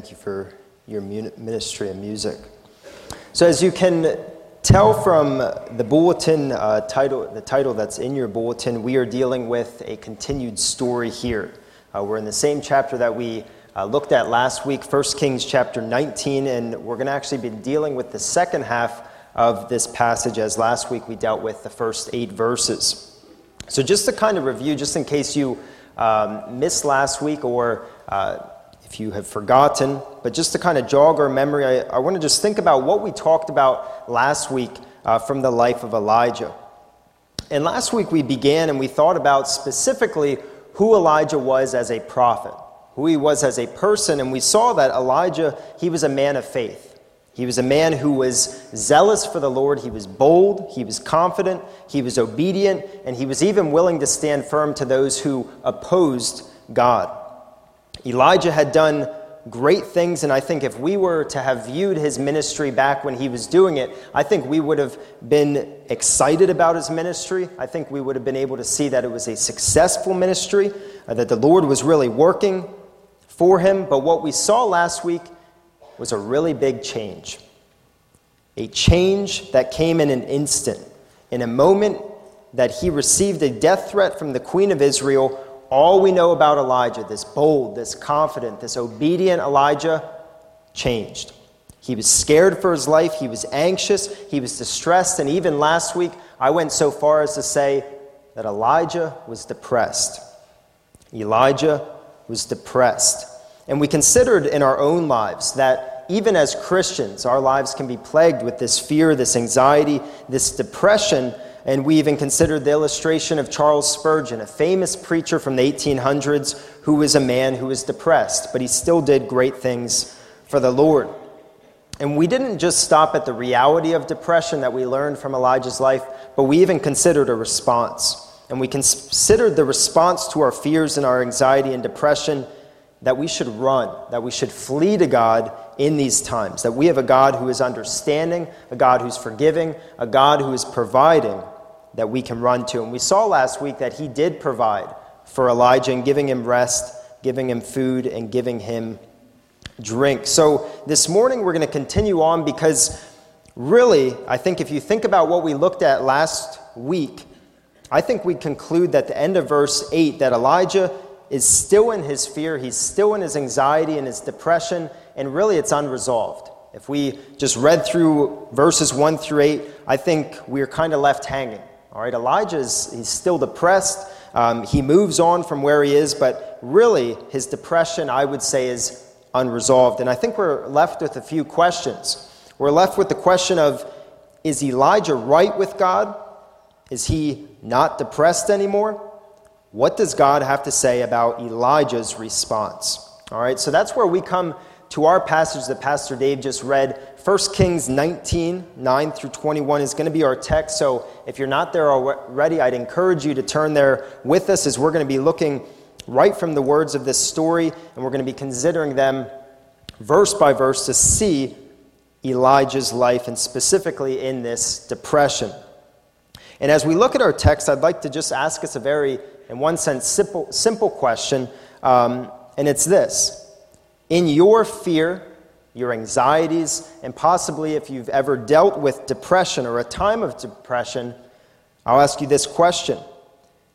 Thank you for your ministry of music. So, as you can tell from the bulletin uh, title, the title that's in your bulletin, we are dealing with a continued story here. Uh, we're in the same chapter that we uh, looked at last week, 1 Kings chapter 19, and we're going to actually be dealing with the second half of this passage, as last week we dealt with the first eight verses. So, just to kind of review, just in case you um, missed last week or uh, if you have forgotten, but just to kind of jog our memory, I, I want to just think about what we talked about last week uh, from the life of Elijah. And last week we began and we thought about specifically who Elijah was as a prophet, who he was as a person, and we saw that Elijah, he was a man of faith. He was a man who was zealous for the Lord. He was bold, he was confident, he was obedient, and he was even willing to stand firm to those who opposed God. Elijah had done great things, and I think if we were to have viewed his ministry back when he was doing it, I think we would have been excited about his ministry. I think we would have been able to see that it was a successful ministry, uh, that the Lord was really working for him. But what we saw last week was a really big change. A change that came in an instant, in a moment that he received a death threat from the queen of Israel all we know about Elijah, this bold, this confident, this obedient Elijah, changed. He was scared for his life, he was anxious, he was distressed, and even last week I went so far as to say that Elijah was depressed. Elijah was depressed. And we considered in our own lives that even as Christians, our lives can be plagued with this fear, this anxiety, this depression and we even considered the illustration of Charles Spurgeon, a famous preacher from the 1800s who was a man who was depressed, but he still did great things for the Lord. And we didn't just stop at the reality of depression that we learned from Elijah's life, but we even considered a response. And we considered the response to our fears and our anxiety and depression that we should run, that we should flee to God in these times, that we have a God who is understanding, a God who's forgiving, a God who is providing that we can run to. And we saw last week that he did provide for Elijah and giving him rest, giving him food, and giving him drink. So this morning we're going to continue on because really, I think if you think about what we looked at last week, I think we conclude that the end of verse 8 that Elijah is still in his fear, he's still in his anxiety and his depression, and really it's unresolved. If we just read through verses 1 through 8, I think we're kind of left hanging. All right, Elijah is he's still depressed. Um, he moves on from where he is, but really his depression, I would say, is unresolved. And I think we're left with a few questions. We're left with the question of is Elijah right with God? Is he not depressed anymore? What does God have to say about Elijah's response? All right, so that's where we come to our passage that Pastor Dave just read. 1 Kings 19, 9 through 21 is going to be our text. So if you're not there already, I'd encourage you to turn there with us as we're going to be looking right from the words of this story, and we're going to be considering them verse by verse to see Elijah's life, and specifically in this depression. And as we look at our text, I'd like to just ask us a very in one sense, simple, simple question, um, and it's this In your fear, your anxieties, and possibly if you've ever dealt with depression or a time of depression, I'll ask you this question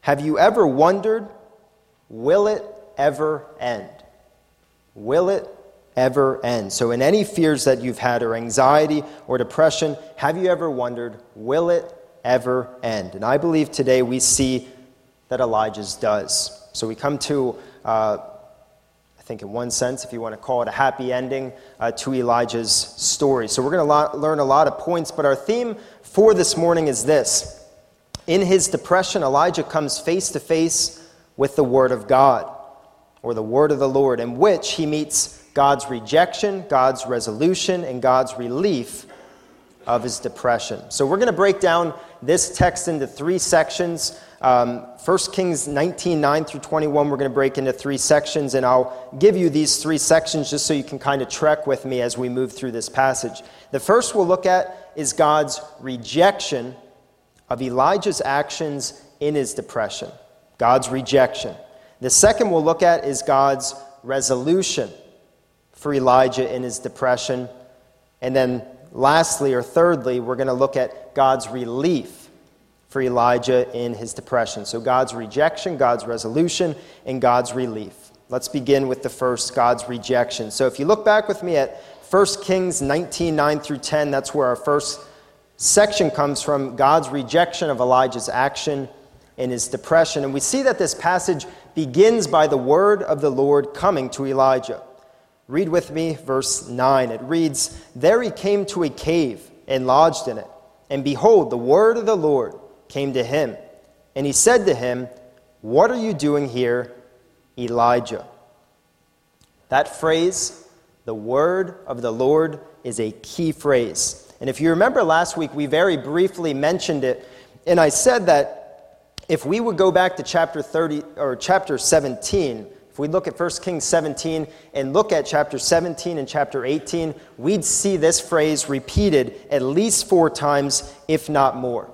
Have you ever wondered, will it ever end? Will it ever end? So, in any fears that you've had, or anxiety or depression, have you ever wondered, will it ever end? And I believe today we see that Elijah's does. So we come to, uh, think, in one sense, if you want to call it a happy ending uh, to Elijah's story. So we're going to lo- learn a lot of points, but our theme for this morning is this. In his depression, Elijah comes face to face with the Word of God, or the Word of the Lord, in which he meets God's rejection, God's resolution, and God's relief of his depression. So we're going to break down this text into three sections. Um, 1 Kings 19, 9 through 21, we're going to break into three sections, and I'll give you these three sections just so you can kind of trek with me as we move through this passage. The first we'll look at is God's rejection of Elijah's actions in his depression. God's rejection. The second we'll look at is God's resolution for Elijah in his depression. And then, lastly or thirdly, we're going to look at God's relief for Elijah in his depression. So, God's rejection, God's resolution, and God's relief. Let's begin with the first God's rejection. So, if you look back with me at 1 Kings 19 9 through 10, that's where our first section comes from God's rejection of Elijah's action in his depression. And we see that this passage begins by the word of the Lord coming to Elijah. Read with me verse 9. It reads There he came to a cave and lodged in it. And behold, the word of the Lord came to him. And he said to him, What are you doing here, Elijah? That phrase, the word of the Lord, is a key phrase. And if you remember last week, we very briefly mentioned it. And I said that if we would go back to chapter 30 or chapter 17, if we look at 1 Kings 17 and look at chapter 17 and chapter 18, we'd see this phrase repeated at least four times, if not more.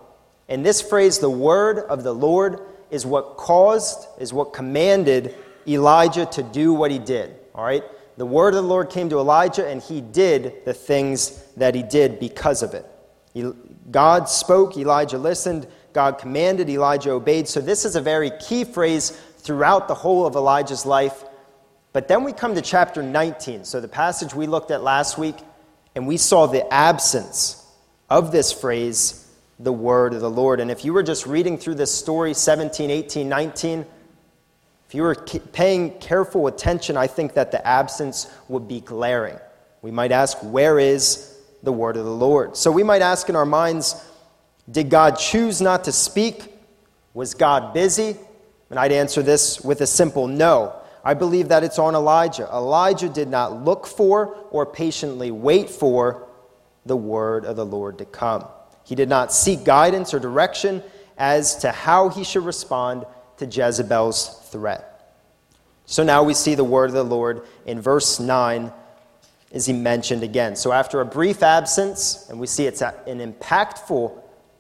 And this phrase, the word of the Lord, is what caused, is what commanded Elijah to do what he did. All right? The word of the Lord came to Elijah, and he did the things that he did because of it. God spoke, Elijah listened. God commanded, Elijah obeyed. So, this is a very key phrase throughout the whole of Elijah's life. But then we come to chapter 19. So, the passage we looked at last week, and we saw the absence of this phrase, the word of the Lord. And if you were just reading through this story, 17, 18, 19, if you were paying careful attention, I think that the absence would be glaring. We might ask, where is the word of the Lord? So we might ask in our minds, did God choose not to speak? Was God busy? And I'd answer this with a simple no. I believe that it's on Elijah. Elijah did not look for or patiently wait for the word of the Lord to come. He did not seek guidance or direction as to how he should respond to Jezebel's threat. So now we see the word of the Lord in verse 9 is he mentioned again. So after a brief absence, and we see it's an impactful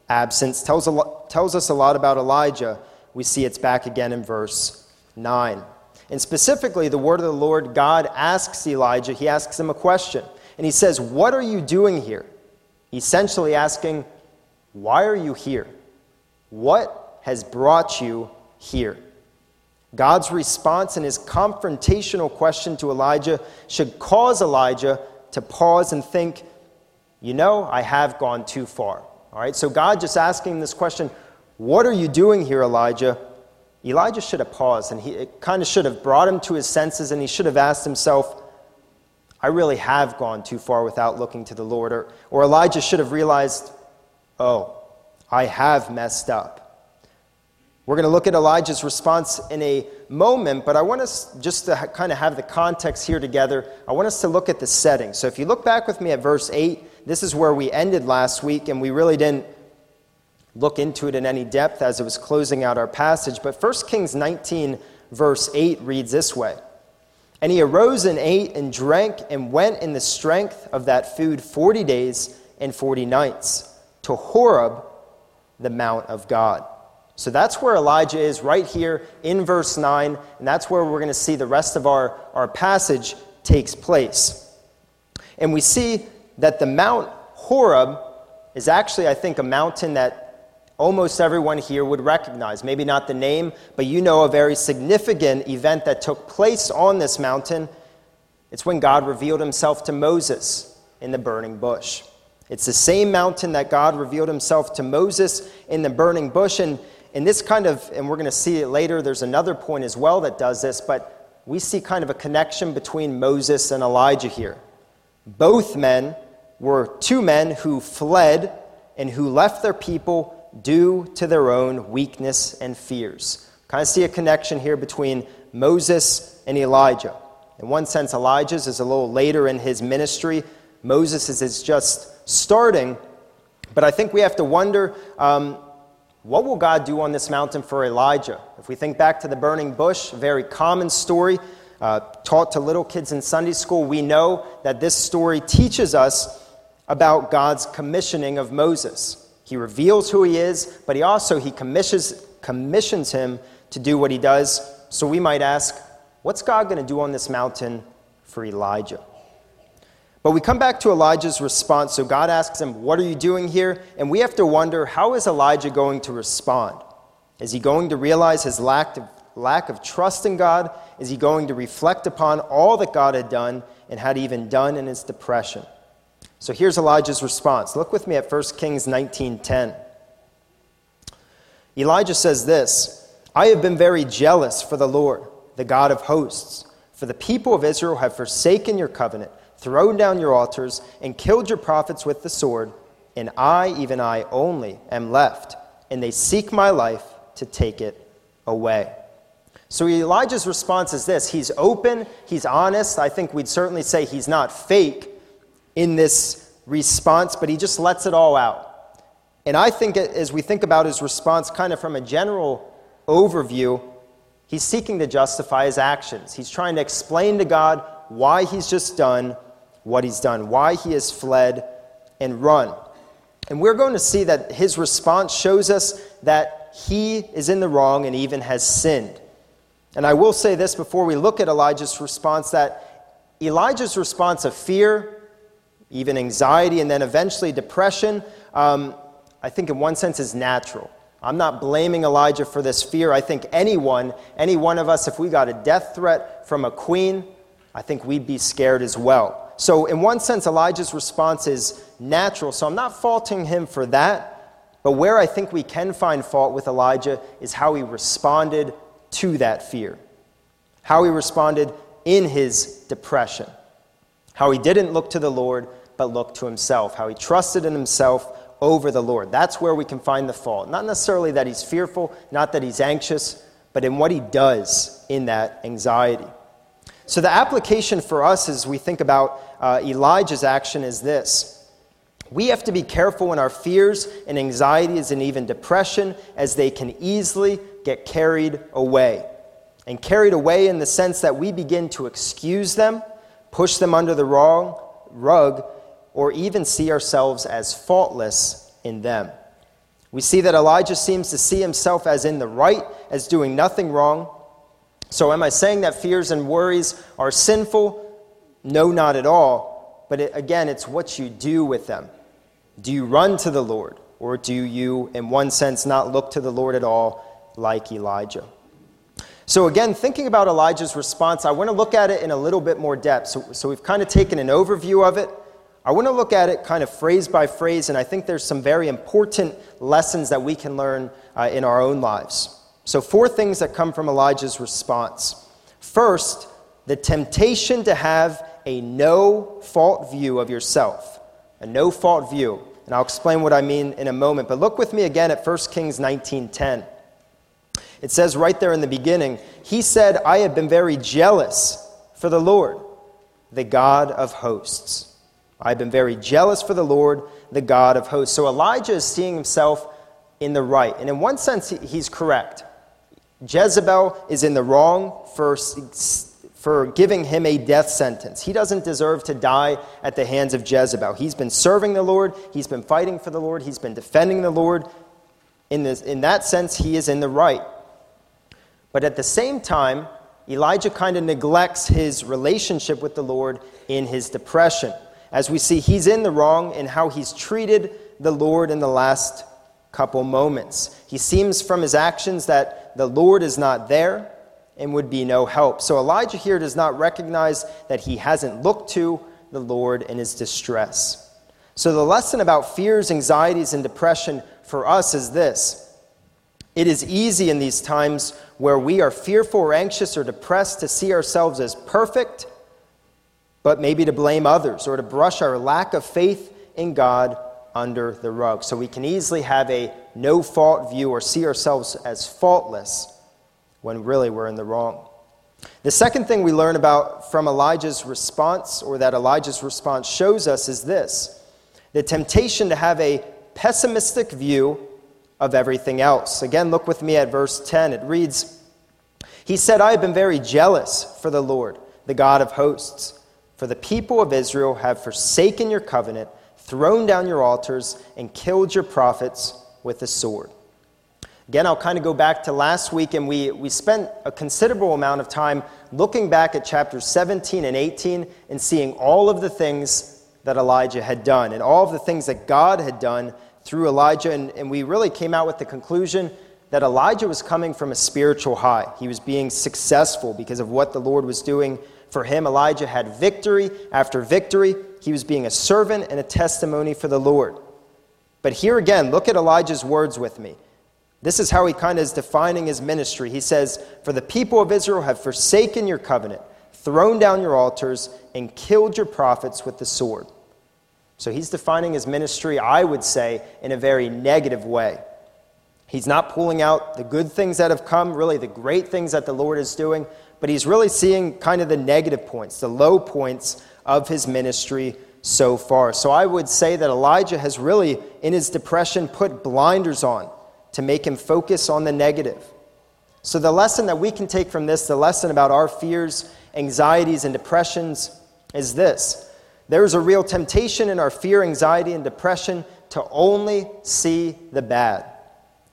absence tells, tells us a lot about Elijah. We see it's back again in verse 9. And specifically, the word of the Lord, God asks Elijah, he asks him a question. And he says, What are you doing here? Essentially asking, Why are you here? What has brought you here? God's response in his confrontational question to Elijah should cause Elijah to pause and think, You know, I have gone too far. All right, so God just asking this question, What are you doing here, Elijah? Elijah should have paused and he it kind of should have brought him to his senses and he should have asked himself, I really have gone too far without looking to the Lord. Or, or Elijah should have realized, Oh, I have messed up. We're going to look at Elijah's response in a moment, but I want us just to kind of have the context here together. I want us to look at the setting. So if you look back with me at verse 8, this is where we ended last week, and we really didn't look into it in any depth as it was closing out our passage. But 1 Kings 19, verse 8 reads this way And he arose and ate and drank and went in the strength of that food 40 days and 40 nights to Horeb, the Mount of God. So that's where Elijah is right here in verse 9, and that's where we're going to see the rest of our, our passage takes place. And we see that the Mount Horeb is actually, I think, a mountain that almost everyone here would recognize. Maybe not the name, but you know a very significant event that took place on this mountain. It's when God revealed himself to Moses in the burning bush. It's the same mountain that God revealed himself to Moses in the burning bush. And, and this kind of, and we're going to see it later, there's another point as well that does this, but we see kind of a connection between Moses and Elijah here. Both men were two men who fled and who left their people due to their own weakness and fears. Kind of see a connection here between Moses and Elijah. In one sense, Elijah's is a little later in his ministry. Moses is just starting. But I think we have to wonder um, what will God do on this mountain for Elijah? If we think back to the burning bush, very common story uh, taught to little kids in Sunday school, we know that this story teaches us about God's commissioning of Moses. He reveals who he is, but he also he commissions, commissions him to do what he does. So we might ask, what's God going to do on this mountain for Elijah? But we come back to Elijah's response. So God asks him, What are you doing here? And we have to wonder, how is Elijah going to respond? Is he going to realize his lack of, lack of trust in God? Is he going to reflect upon all that God had done and had even done in his depression? So here's Elijah's response. Look with me at 1 Kings 19:10. Elijah says this, I have been very jealous for the Lord, the God of hosts, for the people of Israel have forsaken your covenant thrown down your altars, and killed your prophets with the sword, and I, even I only, am left, and they seek my life to take it away. So Elijah's response is this He's open, he's honest. I think we'd certainly say he's not fake in this response, but he just lets it all out. And I think as we think about his response, kind of from a general overview, he's seeking to justify his actions. He's trying to explain to God why he's just done what he's done, why he has fled and run. And we're going to see that his response shows us that he is in the wrong and even has sinned. And I will say this before we look at Elijah's response that Elijah's response of fear, even anxiety, and then eventually depression, um, I think in one sense is natural. I'm not blaming Elijah for this fear. I think anyone, any one of us, if we got a death threat from a queen, I think we'd be scared as well. So, in one sense, Elijah's response is natural. So, I'm not faulting him for that. But where I think we can find fault with Elijah is how he responded to that fear, how he responded in his depression, how he didn't look to the Lord, but looked to himself, how he trusted in himself over the Lord. That's where we can find the fault. Not necessarily that he's fearful, not that he's anxious, but in what he does in that anxiety. So, the application for us as we think about uh, Elijah's action is this we have to be careful in our fears and anxieties and even depression, as they can easily get carried away. And carried away in the sense that we begin to excuse them, push them under the wrong rug, or even see ourselves as faultless in them. We see that Elijah seems to see himself as in the right, as doing nothing wrong, so, am I saying that fears and worries are sinful? No, not at all. But it, again, it's what you do with them. Do you run to the Lord? Or do you, in one sense, not look to the Lord at all, like Elijah? So, again, thinking about Elijah's response, I want to look at it in a little bit more depth. So, so we've kind of taken an overview of it. I want to look at it kind of phrase by phrase, and I think there's some very important lessons that we can learn uh, in our own lives. So, four things that come from Elijah's response. First, the temptation to have a no fault view of yourself, a no fault view. And I'll explain what I mean in a moment. But look with me again at 1 Kings 19:10. It says right there in the beginning, he said, "I have been very jealous for the Lord, the God of hosts." I've been very jealous for the Lord, the God of hosts. So Elijah is seeing himself in the right. And in one sense, he's correct. Jezebel is in the wrong for, for giving him a death sentence. He doesn't deserve to die at the hands of Jezebel. He's been serving the Lord, he's been fighting for the Lord, he's been defending the Lord. In, this, in that sense, he is in the right. But at the same time, Elijah kind of neglects his relationship with the Lord in his depression. As we see, he's in the wrong in how he's treated the Lord in the last couple moments. He seems from his actions that the Lord is not there and would be no help. So Elijah here does not recognize that he hasn't looked to the Lord in his distress. So the lesson about fears, anxieties, and depression for us is this. It is easy in these times where we are fearful or anxious or depressed to see ourselves as perfect, but maybe to blame others or to brush our lack of faith in God under the rug. So we can easily have a no fault view or see ourselves as faultless when really we're in the wrong. The second thing we learn about from Elijah's response, or that Elijah's response shows us, is this the temptation to have a pessimistic view of everything else. Again, look with me at verse 10. It reads He said, I have been very jealous for the Lord, the God of hosts, for the people of Israel have forsaken your covenant thrown down your altars, and killed your prophets with the sword. Again, I'll kind of go back to last week, and we, we spent a considerable amount of time looking back at chapters 17 and 18 and seeing all of the things that Elijah had done and all of the things that God had done through Elijah. And, and we really came out with the conclusion that Elijah was coming from a spiritual high. He was being successful because of what the Lord was doing for him. Elijah had victory after victory. He was being a servant and a testimony for the Lord. But here again, look at Elijah's words with me. This is how he kind of is defining his ministry. He says, For the people of Israel have forsaken your covenant, thrown down your altars, and killed your prophets with the sword. So he's defining his ministry, I would say, in a very negative way. He's not pulling out the good things that have come, really the great things that the Lord is doing, but he's really seeing kind of the negative points, the low points of his ministry so far. So I would say that Elijah has really, in his depression, put blinders on to make him focus on the negative. So, the lesson that we can take from this, the lesson about our fears, anxieties, and depressions, is this there is a real temptation in our fear, anxiety, and depression to only see the bad,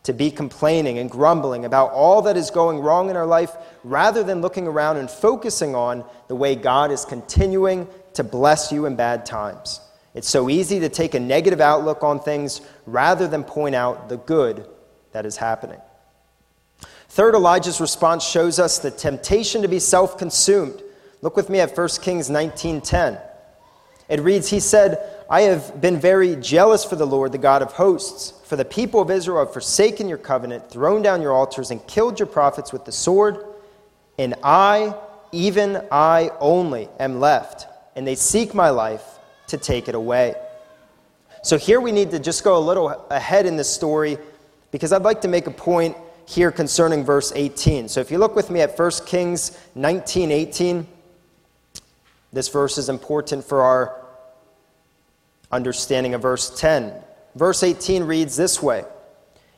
to be complaining and grumbling about all that is going wrong in our life rather than looking around and focusing on the way God is continuing to bless you in bad times. It's so easy to take a negative outlook on things rather than point out the good that is happening. Third, Elijah's response shows us the temptation to be self consumed. Look with me at 1 Kings 19:10. It reads, He said, I have been very jealous for the Lord, the God of hosts. For the people of Israel have forsaken your covenant, thrown down your altars, and killed your prophets with the sword. And I, even I only, am left, and they seek my life to take it away. So here we need to just go a little ahead in the story because I'd like to make a point here concerning verse 18. So if you look with me at 1 Kings 19 18, this verse is important for our understanding of verse 10. Verse 18 reads this way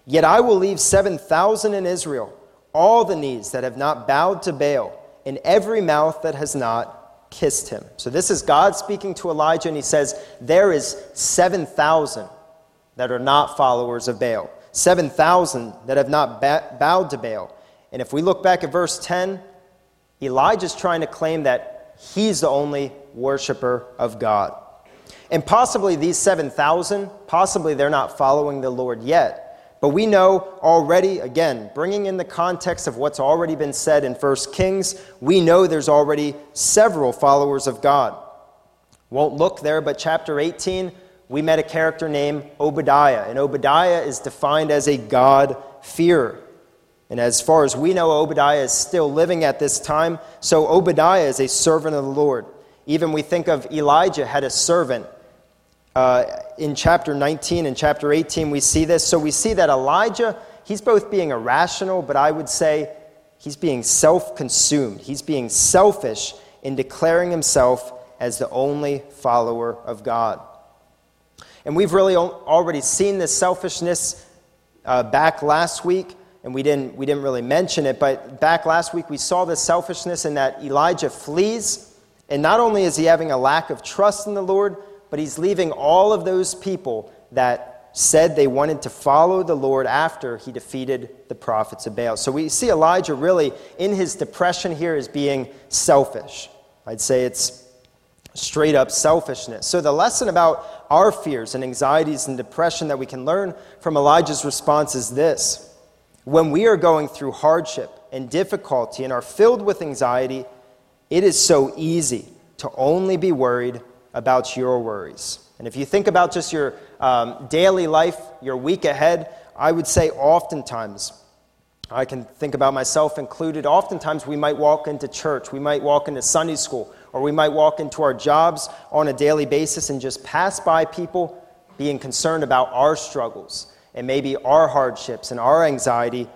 Yet I will leave 7,000 in Israel, all the knees that have not bowed to Baal, and every mouth that has not kissed him. So this is God speaking to Elijah, and he says, There is 7,000 that are not followers of Baal. 7,000 that have not bowed to Baal. And if we look back at verse 10, Elijah's trying to claim that he's the only worshiper of God. And possibly these 7,000, possibly they're not following the Lord yet. But we know already, again, bringing in the context of what's already been said in 1 Kings, we know there's already several followers of God. Won't look there, but chapter 18, we met a character named Obadiah, and Obadiah is defined as a God-fearer. And as far as we know, Obadiah is still living at this time, so Obadiah is a servant of the Lord. Even we think of Elijah had a servant. Uh, in chapter 19 and chapter 18, we see this. So we see that Elijah, he's both being irrational, but I would say he's being self consumed. He's being selfish in declaring himself as the only follower of God. And we've really already seen this selfishness uh, back last week, and we didn't, we didn't really mention it, but back last week we saw this selfishness in that Elijah flees, and not only is he having a lack of trust in the Lord, but he's leaving all of those people that said they wanted to follow the Lord after he defeated the prophets of Baal. So we see Elijah really in his depression here as being selfish. I'd say it's straight up selfishness. So the lesson about our fears and anxieties and depression that we can learn from Elijah's response is this When we are going through hardship and difficulty and are filled with anxiety, it is so easy to only be worried about your worries. And if you think about just your um, daily life, your week ahead, I would say oftentimes, I can think about myself included, oftentimes we might walk into church, we might walk into Sunday school, or we might walk into our jobs on a daily basis and just pass by people being concerned about our struggles and maybe our hardships and our anxiety,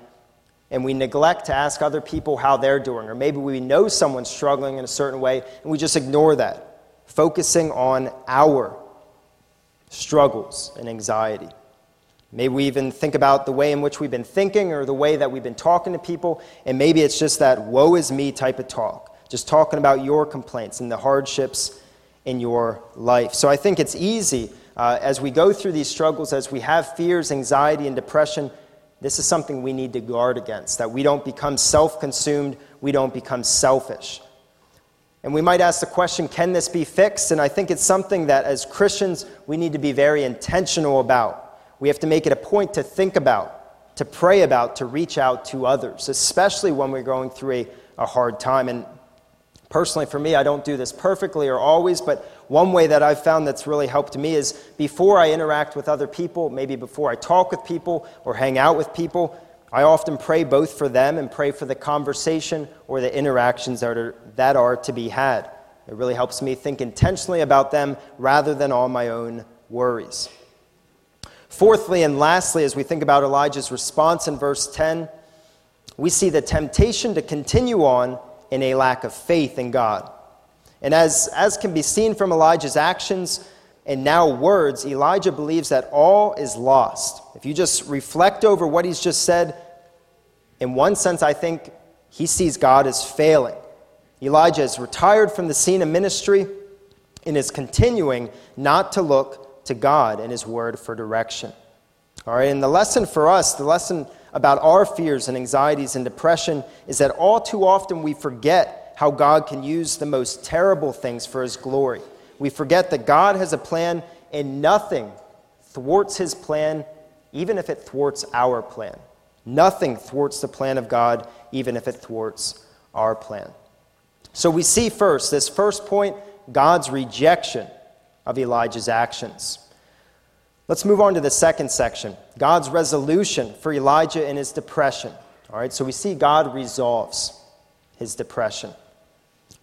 and we neglect to ask other people how they're doing. Or maybe we know someone's struggling in a certain way and we just ignore that, focusing on our struggles and anxiety. Maybe we even think about the way in which we've been thinking or the way that we've been talking to people, and maybe it's just that woe is me type of talk just talking about your complaints and the hardships in your life. So I think it's easy uh, as we go through these struggles, as we have fears, anxiety, and depression, this is something we need to guard against, that we don't become self consumed, we don't become selfish. And we might ask the question can this be fixed? And I think it's something that as Christians we need to be very intentional about. We have to make it a point to think about, to pray about, to reach out to others, especially when we're going through a, a hard time. And personally, for me, I don't do this perfectly or always, but one way that I've found that's really helped me is before I interact with other people, maybe before I talk with people or hang out with people, I often pray both for them and pray for the conversation or the interactions that are, that are to be had. It really helps me think intentionally about them rather than all my own worries. Fourthly and lastly, as we think about Elijah's response in verse 10, we see the temptation to continue on in a lack of faith in God. And as, as can be seen from Elijah's actions and now words, Elijah believes that all is lost. If you just reflect over what he's just said, in one sense, I think he sees God as failing. Elijah is retired from the scene of ministry and is continuing not to look to God and his word for direction. All right, and the lesson for us, the lesson about our fears and anxieties and depression, is that all too often we forget how God can use the most terrible things for his glory. We forget that God has a plan and nothing thwarts his plan, even if it thwarts our plan. Nothing thwarts the plan of God, even if it thwarts our plan. So we see first, this first point, God's rejection of Elijah's actions. Let's move on to the second section God's resolution for Elijah in his depression. All right, so we see God resolves his depression.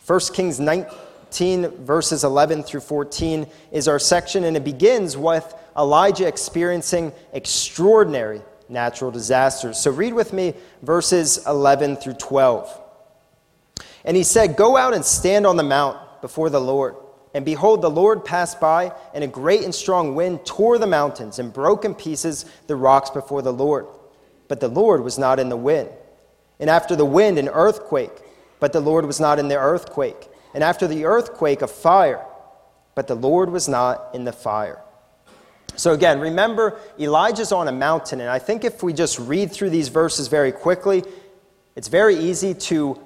1 Kings 19, verses 11 through 14, is our section, and it begins with Elijah experiencing extraordinary natural disasters. So read with me verses 11 through 12. And he said, Go out and stand on the mount before the Lord. And behold, the Lord passed by, and a great and strong wind tore the mountains and broke in pieces the rocks before the Lord. But the Lord was not in the wind. And after the wind, an earthquake. But the Lord was not in the earthquake. And after the earthquake, a fire. But the Lord was not in the fire. So, again, remember, Elijah's on a mountain, and I think if we just read through these verses very quickly, it's very easy to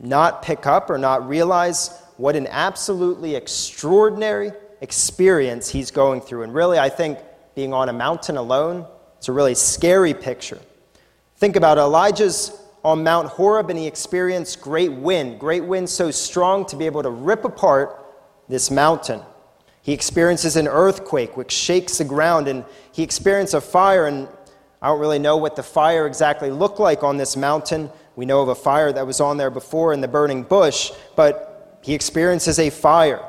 not pick up or not realize what an absolutely extraordinary experience he's going through. And really, I think being on a mountain alone, it's a really scary picture. Think about Elijah's on Mount Horeb, and he experienced great wind, great wind so strong to be able to rip apart this mountain. He experiences an earthquake which shakes the ground, and he experiences a fire. And I don't really know what the fire exactly looked like on this mountain. We know of a fire that was on there before in the burning bush, but he experiences a fire.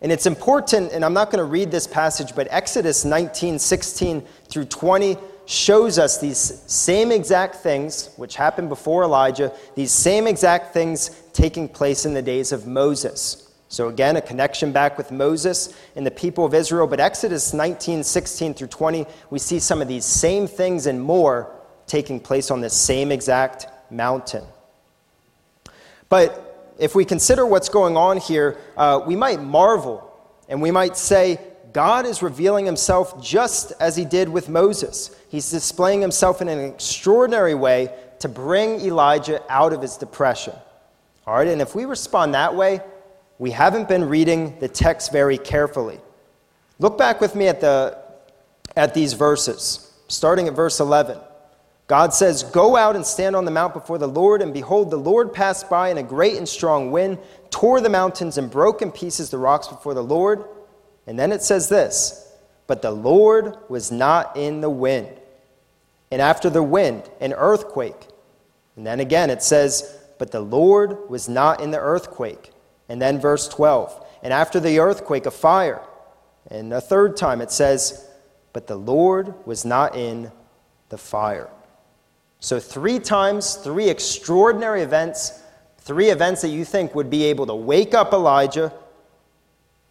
And it's important, and I'm not going to read this passage, but Exodus 19 16 through 20 shows us these same exact things, which happened before Elijah, these same exact things taking place in the days of Moses. So, again, a connection back with Moses and the people of Israel. But Exodus 19, 16 through 20, we see some of these same things and more taking place on the same exact mountain. But if we consider what's going on here, uh, we might marvel and we might say, God is revealing himself just as he did with Moses. He's displaying himself in an extraordinary way to bring Elijah out of his depression. All right, and if we respond that way, we haven't been reading the text very carefully. Look back with me at, the, at these verses, starting at verse 11. God says, Go out and stand on the mount before the Lord, and behold, the Lord passed by, and a great and strong wind tore the mountains and broke in pieces the rocks before the Lord. And then it says this But the Lord was not in the wind. And after the wind, an earthquake. And then again it says, But the Lord was not in the earthquake. And then verse 12. And after the earthquake, a fire. And a third time it says, But the Lord was not in the fire. So, three times, three extraordinary events, three events that you think would be able to wake up Elijah.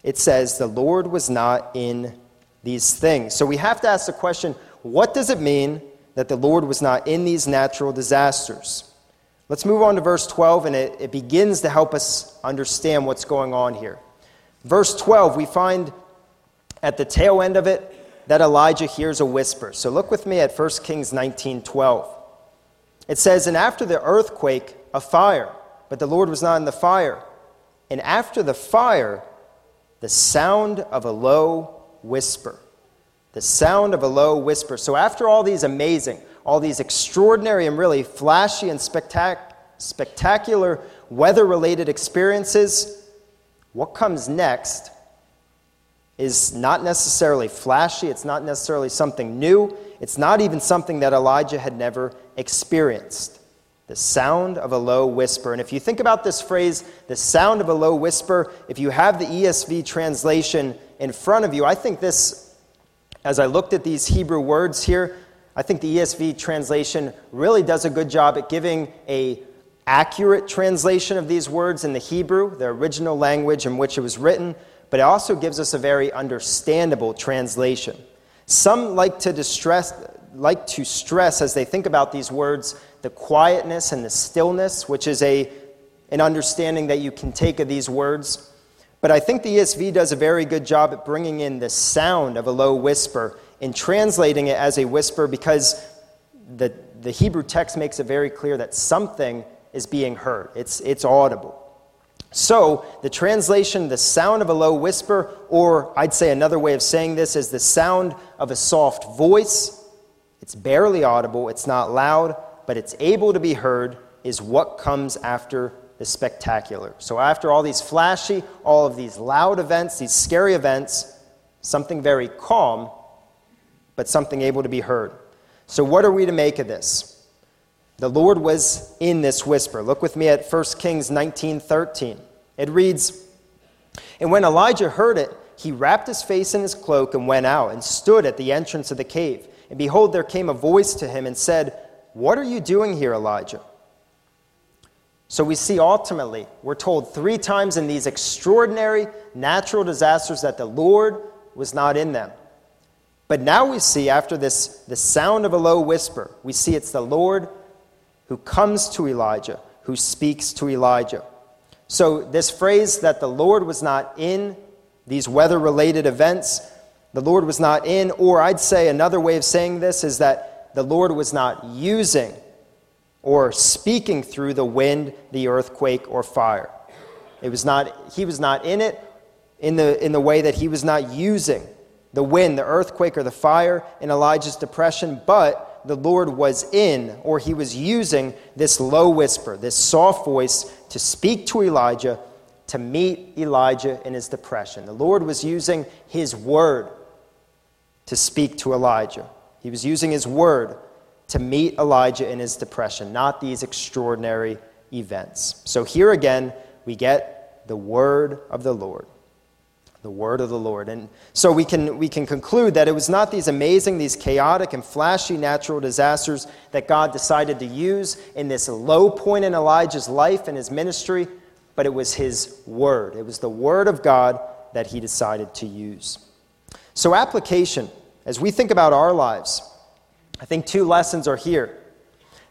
It says, The Lord was not in these things. So, we have to ask the question what does it mean that the Lord was not in these natural disasters? Let's move on to verse 12, and it, it begins to help us understand what's going on here. Verse 12, we find at the tail end of it that Elijah hears a whisper. So look with me at 1 Kings 19:12. It says, "And after the earthquake, a fire, but the Lord was not in the fire. And after the fire, the sound of a low whisper." The sound of a low whisper. So after all these amazing, all these extraordinary and really flashy and spectac- spectacular weather-related experiences, what comes next is not necessarily flashy, it's not necessarily something new, it's not even something that Elijah had never experienced. The sound of a low whisper. And if you think about this phrase, the sound of a low whisper, if you have the ESV translation in front of you, I think this, as I looked at these Hebrew words here, I think the ESV translation really does a good job at giving a accurate translation of these words in the Hebrew, the original language in which it was written, but it also gives us a very understandable translation. Some like to distress, like to stress as they think about these words the quietness and the stillness, which is a, an understanding that you can take of these words. But I think the ESV does a very good job at bringing in the sound of a low whisper and translating it as a whisper because the, the Hebrew text makes it very clear that something is being heard, it's, it's audible. So, the translation, the sound of a low whisper, or I'd say another way of saying this is the sound of a soft voice. It's barely audible, it's not loud, but it's able to be heard, is what comes after the spectacular. So, after all these flashy, all of these loud events, these scary events, something very calm, but something able to be heard. So, what are we to make of this? The Lord was in this whisper. Look with me at 1 Kings 19:13. It reads, "And when Elijah heard it, he wrapped his face in his cloak and went out and stood at the entrance of the cave. And behold, there came a voice to him and said, "What are you doing here, Elijah?" So we see ultimately, we're told three times in these extraordinary natural disasters that the Lord was not in them. But now we see, after this, the sound of a low whisper, we see it's the Lord who comes to Elijah, who speaks to Elijah. So, this phrase that the Lord was not in these weather related events, the Lord was not in, or I'd say another way of saying this is that the Lord was not using or speaking through the wind, the earthquake, or fire. It was not, he was not in it in the, in the way that he was not using the wind, the earthquake, or the fire in Elijah's depression, but the Lord was in, or he was using this low whisper, this soft voice to speak to Elijah, to meet Elijah in his depression. The Lord was using his word to speak to Elijah. He was using his word to meet Elijah in his depression, not these extraordinary events. So here again, we get the word of the Lord the word of the Lord. And so we can, we can conclude that it was not these amazing, these chaotic and flashy natural disasters that God decided to use in this low point in Elijah's life and his ministry, but it was his word. It was the word of God that he decided to use. So, application, as we think about our lives, I think two lessons are here.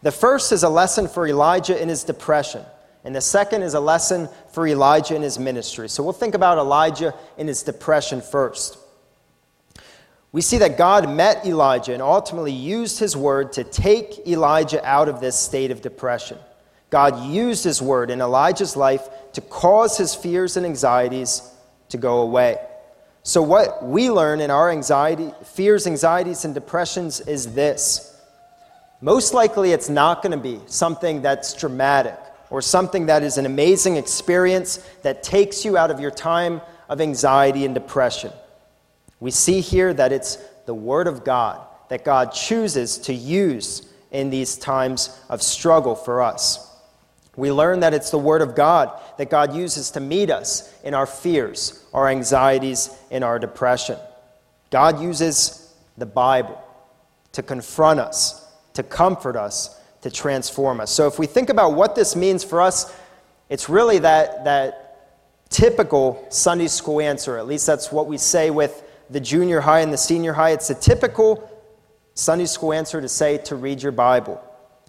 The first is a lesson for Elijah in his depression. And the second is a lesson for Elijah in his ministry. So we'll think about Elijah in his depression first. We see that God met Elijah and ultimately used his word to take Elijah out of this state of depression. God used his word in Elijah's life to cause his fears and anxieties to go away. So, what we learn in our anxiety, fears, anxieties, and depressions is this. Most likely, it's not going to be something that's dramatic or something that is an amazing experience that takes you out of your time of anxiety and depression. We see here that it's the Word of God that God chooses to use in these times of struggle for us. We learn that it's the Word of God that God uses to meet us in our fears, our anxieties, in our depression. God uses the Bible to confront us, to comfort us, to transform us. So if we think about what this means for us, it's really that, that typical Sunday school answer. At least that's what we say with the junior high and the senior high. It's a typical Sunday school answer to say to read your Bible.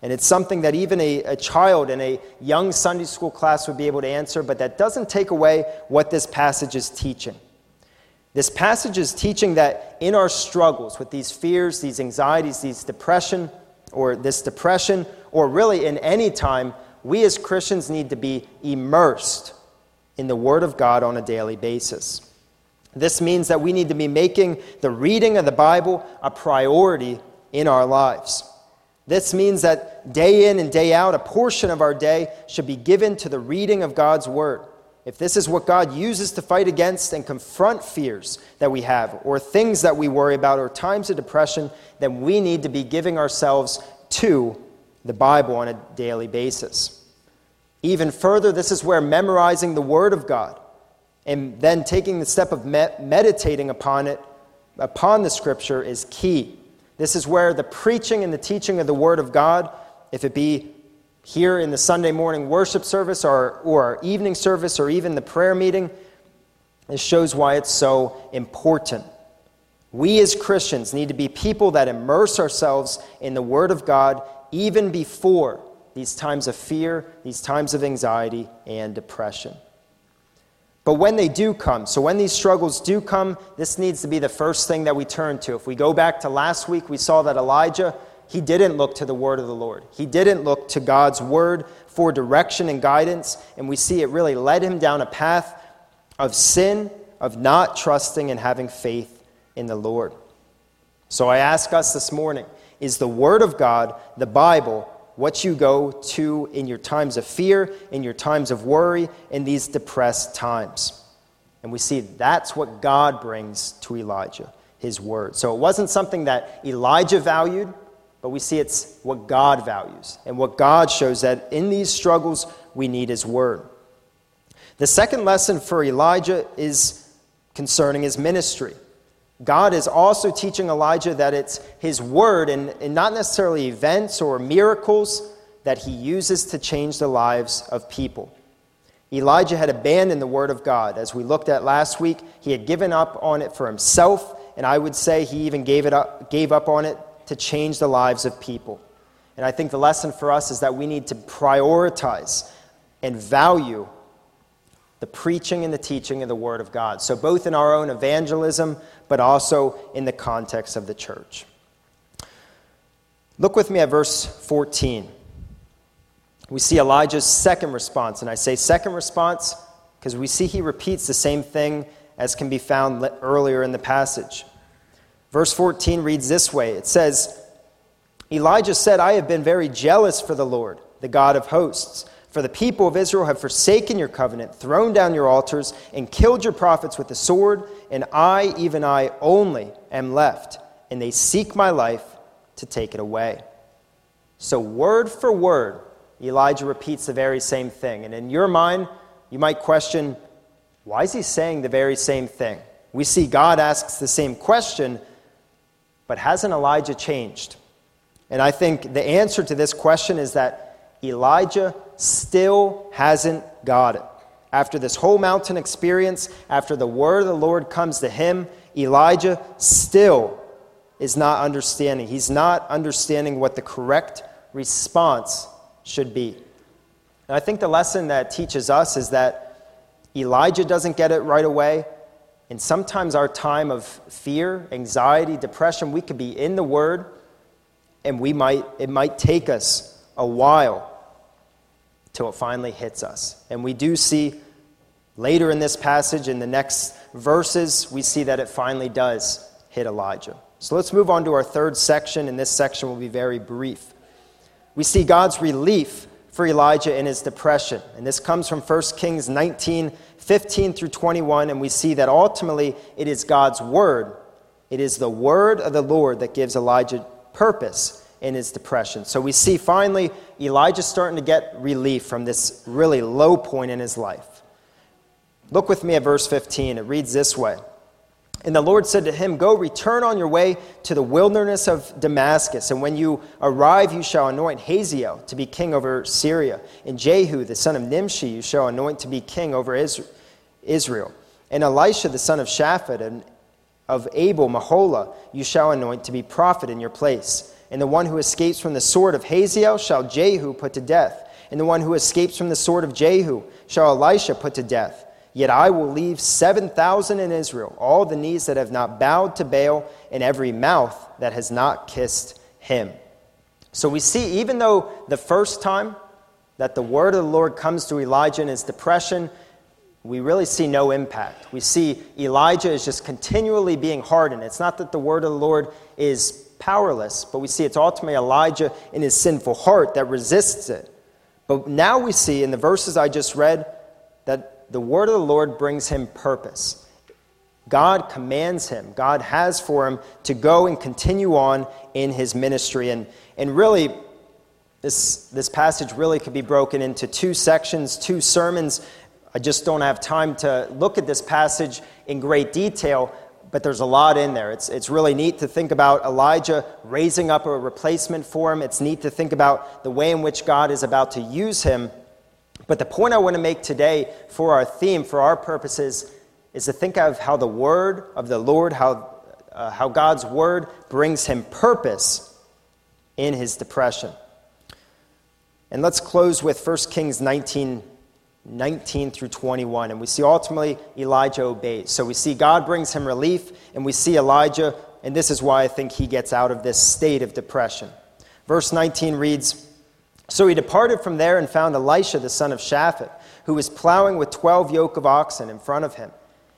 And it's something that even a, a child in a young Sunday school class would be able to answer, but that doesn't take away what this passage is teaching. This passage is teaching that in our struggles with these fears, these anxieties, these depression, or this depression, or really in any time, we as Christians need to be immersed in the Word of God on a daily basis. This means that we need to be making the reading of the Bible a priority in our lives. This means that day in and day out, a portion of our day should be given to the reading of God's Word. If this is what God uses to fight against and confront fears that we have, or things that we worry about, or times of depression, then we need to be giving ourselves to the Bible on a daily basis. Even further, this is where memorizing the Word of God and then taking the step of meditating upon it, upon the Scripture, is key. This is where the preaching and the teaching of the Word of God, if it be here in the Sunday morning worship service or, or our evening service or even the prayer meeting, it shows why it's so important. We as Christians need to be people that immerse ourselves in the Word of God even before these times of fear, these times of anxiety and depression. But when they do come, so when these struggles do come, this needs to be the first thing that we turn to. If we go back to last week, we saw that Elijah, he didn't look to the word of the Lord. He didn't look to God's word for direction and guidance, and we see it really led him down a path of sin, of not trusting and having faith in the Lord. So I ask us this morning, is the word of God, the Bible, what you go to in your times of fear, in your times of worry, in these depressed times. And we see that's what God brings to Elijah, his word. So it wasn't something that Elijah valued, but we see it's what God values. And what God shows that in these struggles, we need his word. The second lesson for Elijah is concerning his ministry. God is also teaching Elijah that it's his word and, and, not necessarily events or miracles that he uses to change the lives of people. Elijah had abandoned the word of God. As we looked at last week, he had given up on it for himself, and I would say he even gave, it up, gave up on it to change the lives of people. And I think the lesson for us is that we need to prioritize and value the preaching and the teaching of the Word of God. So, both in our own evangelism, but also in the context of the church. Look with me at verse 14. We see Elijah's second response. And I say second response because we see he repeats the same thing as can be found earlier in the passage. Verse 14 reads this way It says, Elijah said, I have been very jealous for the Lord, the God of hosts. For the people of Israel have forsaken your covenant, thrown down your altars, and killed your prophets with the sword, and I, even I only, am left, and they seek my life to take it away. So, word for word, Elijah repeats the very same thing. And in your mind, you might question, why is he saying the very same thing? We see God asks the same question, but hasn't Elijah changed? And I think the answer to this question is that Elijah still hasn't got it. After this whole mountain experience, after the word of the Lord comes to him, Elijah still is not understanding. He's not understanding what the correct response should be. And I think the lesson that teaches us is that Elijah doesn't get it right away. And sometimes our time of fear, anxiety, depression, we could be in the Word, and we might, it might take us a while till it finally hits us. And we do see later in this passage, in the next verses, we see that it finally does hit Elijah. So let's move on to our third section, and this section will be very brief. We see God's relief for Elijah in his depression. And this comes from 1 Kings 19 15 through 21, and we see that ultimately it is God's word. It is the word of the Lord that gives Elijah purpose in his depression. So we see finally Elijah starting to get relief from this really low point in his life. Look with me at verse 15. It reads this way And the Lord said to him, Go, return on your way to the wilderness of Damascus, and when you arrive, you shall anoint Hazael to be king over Syria, and Jehu, the son of Nimshi, you shall anoint to be king over Israel. And Elisha, the son of Shaphat, and of Abel Meholah, you shall anoint to be prophet in your place. And the one who escapes from the sword of Hazael shall Jehu put to death. And the one who escapes from the sword of Jehu shall Elisha put to death. Yet I will leave 7,000 in Israel, all the knees that have not bowed to Baal, and every mouth that has not kissed him. So we see, even though the first time that the word of the Lord comes to Elijah in his depression, we really see no impact. We see Elijah is just continually being hardened. It's not that the word of the Lord is powerless, but we see it's ultimately Elijah in his sinful heart that resists it. But now we see in the verses I just read that the word of the Lord brings him purpose. God commands him, God has for him to go and continue on in his ministry. And, and really, this, this passage really could be broken into two sections, two sermons. I just don't have time to look at this passage in great detail, but there's a lot in there. It's, it's really neat to think about Elijah raising up a replacement for him. It's neat to think about the way in which God is about to use him. But the point I want to make today for our theme, for our purposes, is to think of how the word of the Lord, how, uh, how God's word brings him purpose in his depression. And let's close with 1 Kings 19, 19 through 21. And we see ultimately Elijah obeys. So we see God brings him relief, and we see Elijah, and this is why I think he gets out of this state of depression. Verse 19 reads So he departed from there and found Elisha, the son of Shaphat, who was plowing with 12 yoke of oxen in front of him,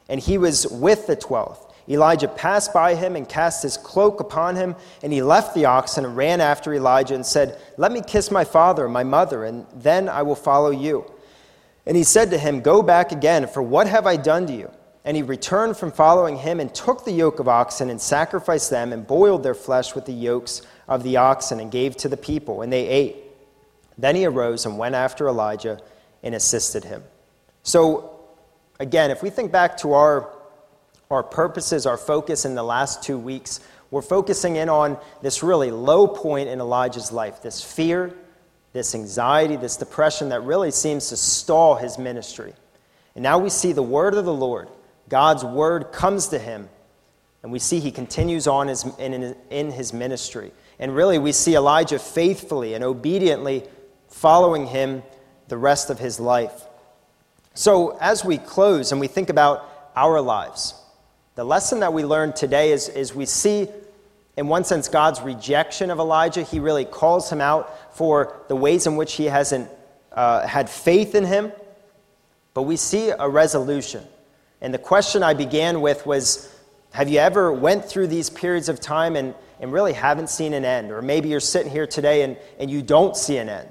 and he was with the twelfth. Elijah passed by him and cast his cloak upon him, and he left the oxen and ran after Elijah and said, Let me kiss my father and my mother, and then I will follow you. And he said to him, Go back again, for what have I done to you? And he returned from following him and took the yoke of oxen and sacrificed them and boiled their flesh with the yokes of the oxen and gave to the people, and they ate. Then he arose and went after Elijah and assisted him. So, again, if we think back to our our purposes, our focus in the last two weeks, we're focusing in on this really low point in Elijah's life this fear, this anxiety, this depression that really seems to stall his ministry. And now we see the word of the Lord. God's word comes to him, and we see he continues on his, in, in his ministry. And really, we see Elijah faithfully and obediently following him the rest of his life. So, as we close and we think about our lives, the lesson that we learned today is, is we see, in one sense, God's rejection of Elijah. He really calls him out for the ways in which he hasn't uh, had faith in him. But we see a resolution. And the question I began with was Have you ever went through these periods of time and, and really haven't seen an end? Or maybe you're sitting here today and, and you don't see an end.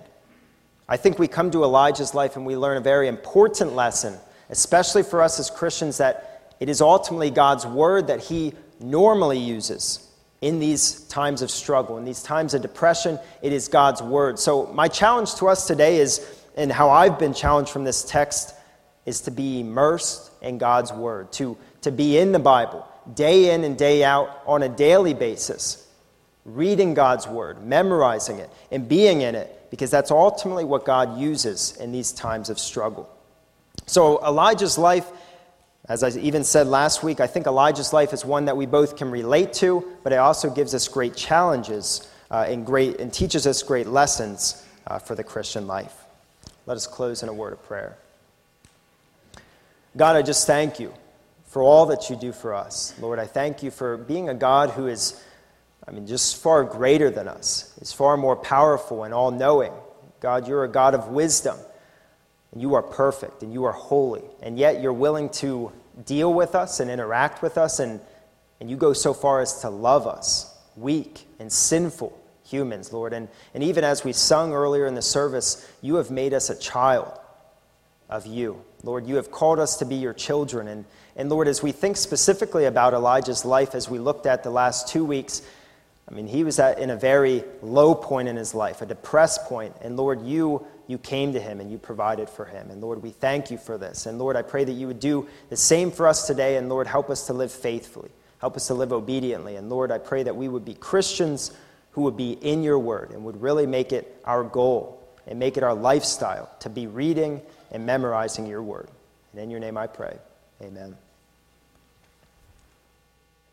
I think we come to Elijah's life and we learn a very important lesson, especially for us as Christians, that it is ultimately God's word that He normally uses in these times of struggle, in these times of depression. It is God's word. So, my challenge to us today is, and how I've been challenged from this text, is to be immersed in God's word, to, to be in the Bible day in and day out on a daily basis, reading God's word, memorizing it, and being in it, because that's ultimately what God uses in these times of struggle. So, Elijah's life as I even said last week, I think Elijah's life is one that we both can relate to, but it also gives us great challenges uh, and, great, and teaches us great lessons uh, for the Christian life. Let us close in a word of prayer. God, I just thank you for all that you do for us. Lord, I thank you for being a God who is, I mean, just far greater than us, is far more powerful and all knowing. God, you're a God of wisdom and you are perfect and you are holy, and yet you're willing to deal with us and interact with us, and, and you go so far as to love us, weak and sinful humans, Lord. And, and even as we sung earlier in the service, you have made us a child of you. Lord, you have called us to be your children. And, and Lord, as we think specifically about Elijah's life, as we looked at the last two weeks, I mean, he was at, in a very low point in his life, a depressed point. And Lord, you you came to him and you provided for him. And Lord, we thank you for this. And Lord, I pray that you would do the same for us today. And Lord, help us to live faithfully, help us to live obediently. And Lord, I pray that we would be Christians who would be in your word and would really make it our goal and make it our lifestyle to be reading and memorizing your word. And in your name I pray. Amen.